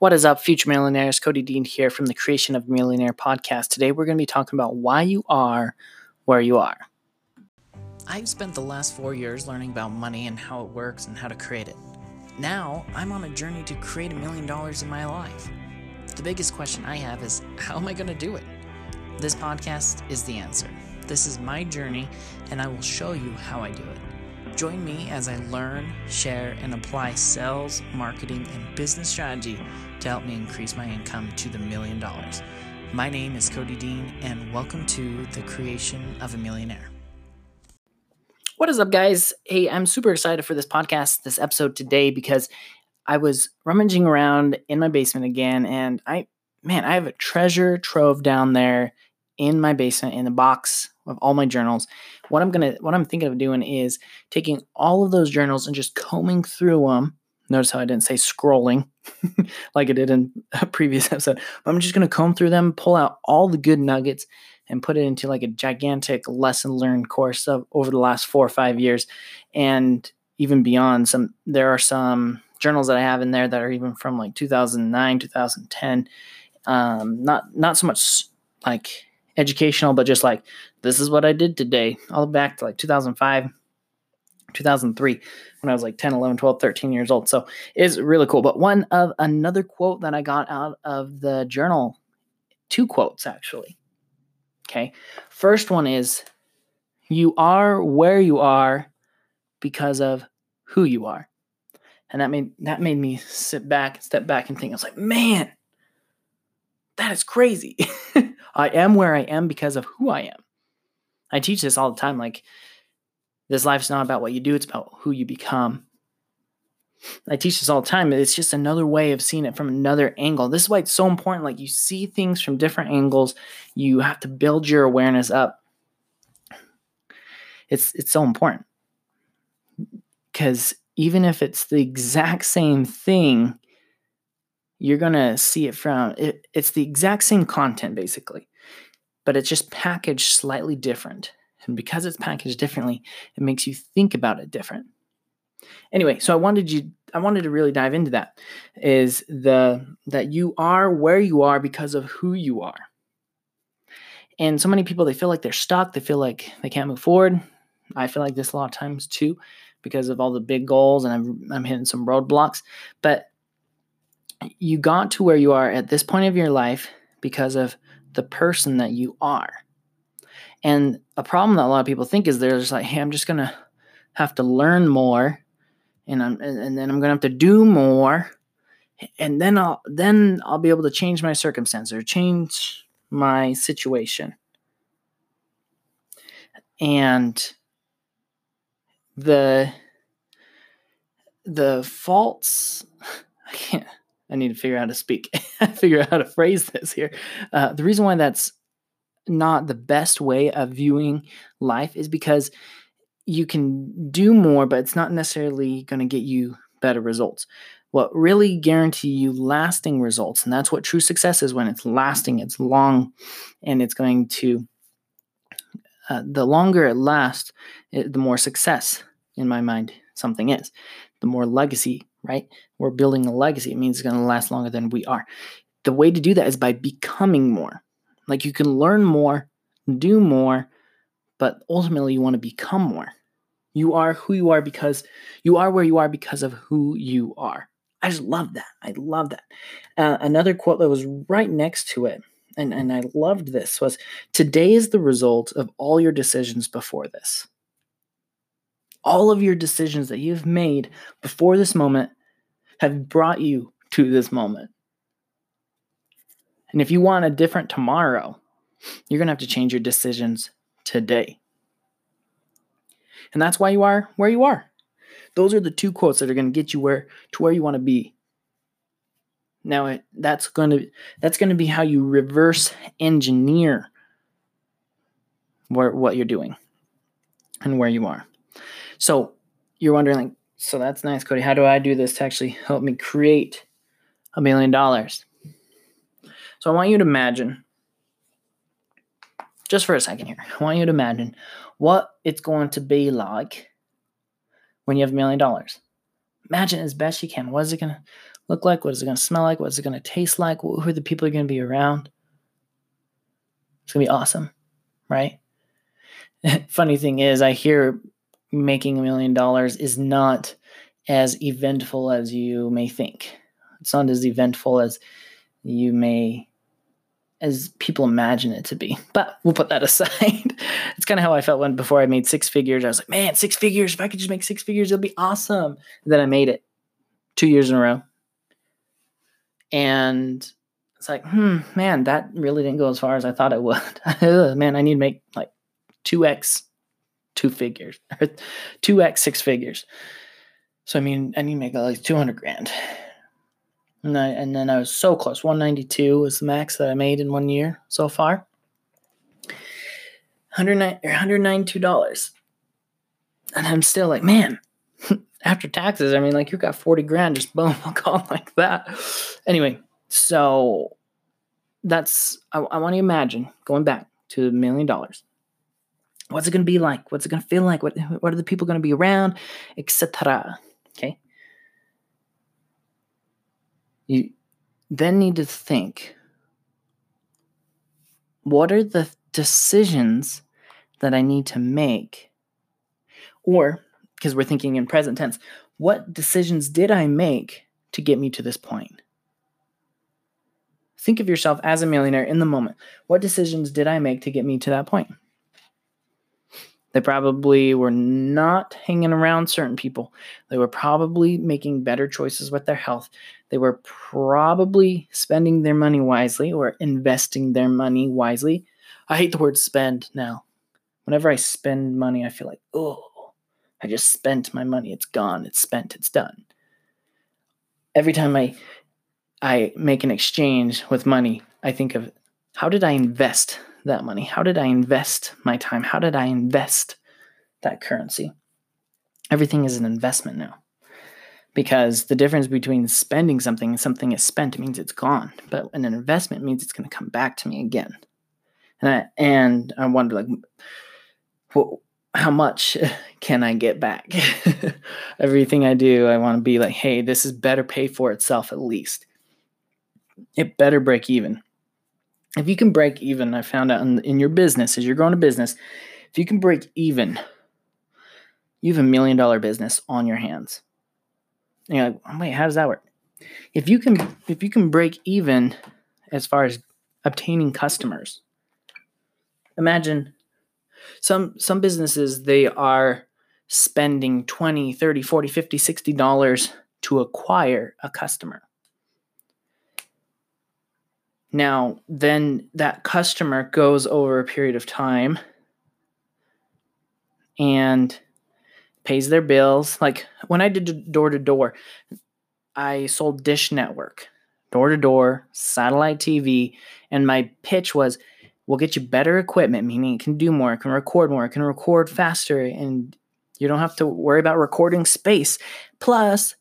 What is up, future millionaires? Cody Dean here from the Creation of Millionaire podcast. Today, we're going to be talking about why you are where you are. I've spent the last four years learning about money and how it works and how to create it. Now, I'm on a journey to create a million dollars in my life. The biggest question I have is how am I going to do it? This podcast is the answer. This is my journey, and I will show you how I do it. Join me as I learn, share, and apply sales, marketing, and business strategy to help me increase my income to the million dollars. My name is Cody Dean, and welcome to the creation of a millionaire. What is up, guys? Hey, I'm super excited for this podcast, this episode today, because I was rummaging around in my basement again, and I, man, I have a treasure trove down there in my basement in the box of all my journals. What I'm gonna, what I'm thinking of doing is taking all of those journals and just combing through them. Notice how I didn't say scrolling like I did in a previous episode. But I'm just gonna comb through them, pull out all the good nuggets, and put it into like a gigantic lesson learned course of over the last four or five years, and even beyond. Some there are some journals that I have in there that are even from like 2009, 2010. Um, not not so much like educational, but just like this is what I did today, all back to like 2005, 2003, when I was like 10, 11, 12, 13 years old. So it's really cool. But one of another quote that I got out of the journal, two quotes actually. Okay. First one is you are where you are because of who you are. And that made that made me sit back, step back and think, I was like, man, that is crazy. I am where I am because of who I am. I teach this all the time. Like, this life's not about what you do, it's about who you become. I teach this all the time. It's just another way of seeing it from another angle. This is why it's so important. Like, you see things from different angles, you have to build your awareness up. It's, it's so important. Because even if it's the exact same thing, you're going to see it from it, it's the exact same content basically but it's just packaged slightly different. And because it's packaged differently it makes you think about it different. Anyway so i wanted you i wanted to really dive into that is the that you are where you are because of who you are. And so many people they feel like they're stuck. They feel like they can't move forward. I feel like this a lot of times too because of all the big goals and i'm, I'm hitting some roadblocks. But you got to where you are at this point of your life because of the person that you are. And a problem that a lot of people think is they're just like, hey, I'm just gonna have to learn more, and I'm and then I'm gonna have to do more, and then I'll then I'll be able to change my circumstance or change my situation. And the the faults I can't I need to figure out how to speak, figure out how to phrase this here. Uh, the reason why that's not the best way of viewing life is because you can do more, but it's not necessarily going to get you better results. What really guarantee you lasting results, and that's what true success is when it's lasting, it's long, and it's going to. Uh, the longer it lasts, it, the more success, in my mind, something is. The more legacy right? We're building a legacy. It means it's going to last longer than we are. The way to do that is by becoming more. Like you can learn more, do more, but ultimately you want to become more. You are who you are because you are where you are because of who you are. I just love that. I love that. Uh, another quote that was right next to it, and, and I loved this, was Today is the result of all your decisions before this all of your decisions that you've made before this moment have brought you to this moment. And if you want a different tomorrow, you're going to have to change your decisions today. And that's why you are where you are. Those are the two quotes that are going to get you where to where you want to be. Now it, that's going to that's going to be how you reverse engineer where, what you're doing and where you are. So you're wondering, like, so that's nice, Cody. How do I do this to actually help me create a million dollars? So I want you to imagine, just for a second here, I want you to imagine what it's going to be like when you have a million dollars. Imagine as best you can. What is it going to look like? What is it going to smell like? What is it going to taste like? Who are the people you're going to be around? It's going to be awesome, right? Funny thing is, I hear making a million dollars is not as eventful as you may think. It's not as eventful as you may as people imagine it to be. But we'll put that aside. it's kind of how I felt when before I made six figures. I was like, man, six figures. If I could just make six figures, it'll be awesome. And then I made it two years in a row. And it's like, hmm, man, that really didn't go as far as I thought it would. man, I need to make like 2x two figures, 2x six figures. So, I mean, I need to make like 200 grand. And, I, and then I was so close. 192 was the max that I made in one year so far. $192. And I'm still like, man, after taxes, I mean, like you got 40 grand, just boom, gone like that. Anyway, so that's, I, I want to imagine going back to a million dollars. What's it going to be like? What's it going to feel like? What, what are the people going to be around? Etc. Okay. You then need to think what are the decisions that I need to make? Or because we're thinking in present tense, what decisions did I make to get me to this point? Think of yourself as a millionaire in the moment. What decisions did I make to get me to that point? They probably were not hanging around certain people. They were probably making better choices with their health. They were probably spending their money wisely or investing their money wisely. I hate the word spend now. Whenever I spend money, I feel like, oh, I just spent my money. It's gone. It's spent. It's done. Every time I I make an exchange with money, I think of how did I invest that money? How did I invest my time? How did I invest that currency? Everything is an investment now. Because the difference between spending something and something is spent means it's gone. But an investment means it's going to come back to me again. And I, and I wonder, like, well, how much can I get back? Everything I do, I want to be like, hey, this is better pay for itself at least. It better break even. If you can break even, I found out in, in your business, as you're growing a business, if you can break even, you have a million dollar business on your hands. And you're like, wait, how does that work? If you can if you can break even as far as obtaining customers, imagine some some businesses they are spending 20 30 40 50 60 dollars to acquire a customer now then that customer goes over a period of time and pays their bills like when i did door to door i sold dish network door to door satellite tv and my pitch was we'll get you better equipment, meaning it can do more, it can record more, it can record faster, and you don't have to worry about recording space. Plus,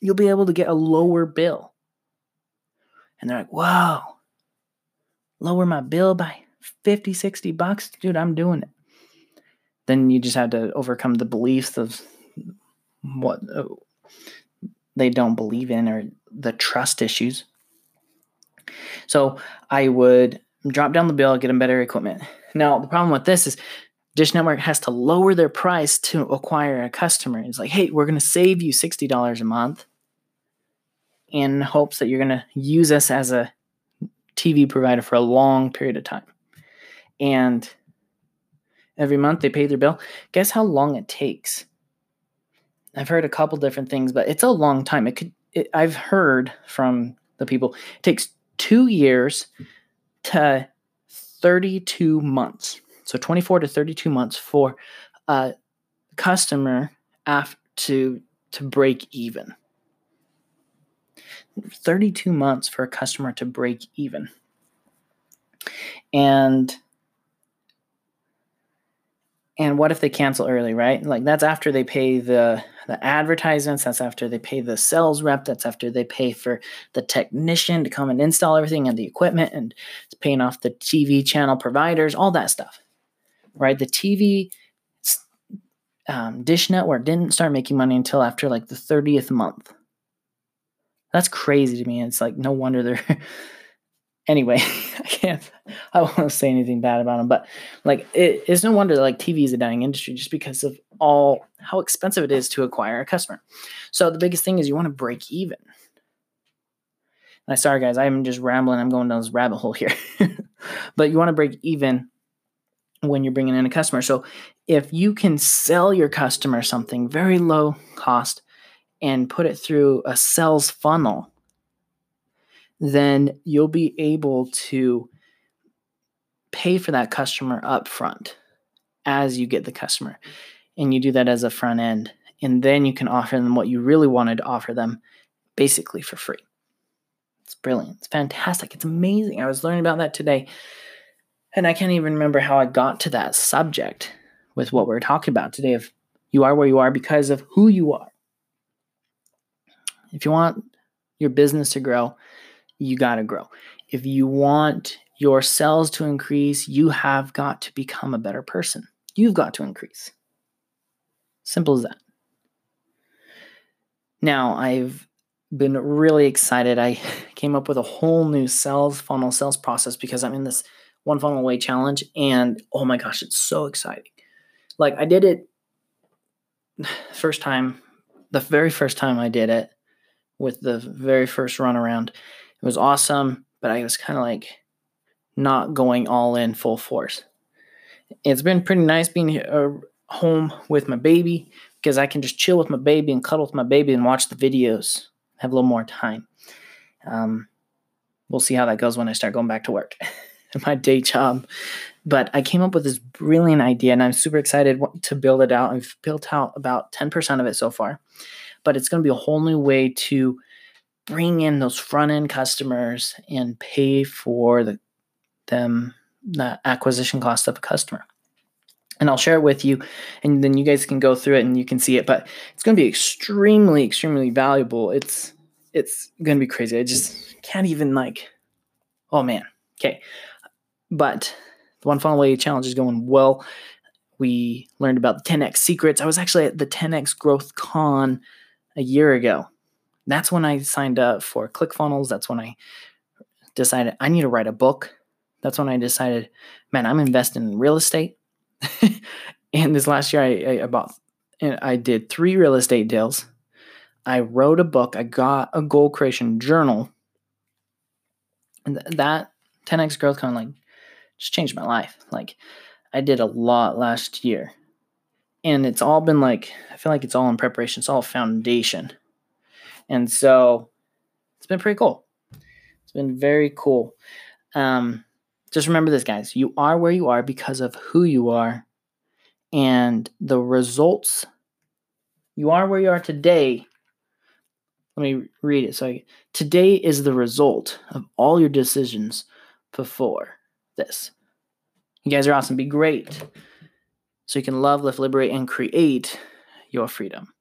you'll be able to get a lower bill. And they're like, whoa, lower my bill by 50, 60 bucks? Dude, I'm doing it. Then you just have to overcome the beliefs of what uh, they don't believe in or the trust issues. So I would drop down the bill, get them better equipment. Now, the problem with this is Dish Network has to lower their price to acquire a customer. It's like, hey, we're going to save you $60 a month in hopes that you're going to use us as a TV provider for a long period of time. And every month they pay their bill. Guess how long it takes? I've heard a couple different things, but it's a long time. It could it, I've heard from the people it takes 2 years to 32 months. So 24 to 32 months for a customer after to to break even. 32 months for a customer to break even. And and what if they cancel early, right? Like that's after they pay the the advertisements, that's after they pay the sales rep, that's after they pay for the technician to come and install everything and the equipment and it's paying off the TV channel providers, all that stuff. Right? The TV um, Dish Network didn't start making money until after like the 30th month. That's crazy to me. It's like no wonder they're anyway, I can't I won't say anything bad about them, but like it, it's no wonder like TV is a dying industry just because of all how expensive it is to acquire a customer. So the biggest thing is you want to break even. I sorry guys, I'm just rambling. I'm going down this rabbit hole here. but you want to break even when you're bringing in a customer. So if you can sell your customer something very low cost and put it through a sales funnel, then you'll be able to pay for that customer up front as you get the customer. And you do that as a front end. And then you can offer them what you really wanted to offer them basically for free. It's brilliant. It's fantastic. It's amazing. I was learning about that today. And I can't even remember how I got to that subject with what we're talking about today of you are where you are because of who you are. If you want your business to grow, you got to grow. If you want your sales to increase, you have got to become a better person. You've got to increase. Simple as that. Now, I've been really excited. I came up with a whole new sales funnel, sales process because I'm in this one funnel away challenge. And oh my gosh, it's so exciting. Like, I did it first time, the very first time I did it with the very first run around. It was awesome, but I was kind of like not going all in full force. It's been pretty nice being uh, home with my baby because I can just chill with my baby and cuddle with my baby and watch the videos, have a little more time. Um, we'll see how that goes when I start going back to work, my day job. But I came up with this brilliant idea and I'm super excited to build it out. I've built out about 10% of it so far, but it's going to be a whole new way to bring in those front end customers and pay for the them the acquisition cost of a customer. And I'll share it with you, and then you guys can go through it and you can see it. But it's going to be extremely, extremely valuable. It's it's going to be crazy. I just can't even like. Oh man. Okay, but the one funnel away challenge is going well. We learned about the 10x secrets. I was actually at the 10x Growth Con a year ago. That's when I signed up for ClickFunnels. That's when I decided I need to write a book that's when I decided, man, I'm investing in real estate. and this last year, I, I bought, and I did three real estate deals. I wrote a book. I got a goal creation journal. And that 10x growth kind of like just changed my life. Like I did a lot last year. And it's all been like, I feel like it's all in preparation. It's all foundation. And so it's been pretty cool. It's been very cool. Um, just remember this, guys. You are where you are because of who you are and the results. You are where you are today. Let me read it. So, today is the result of all your decisions before this. You guys are awesome. Be great so you can love, live, liberate, and create your freedom.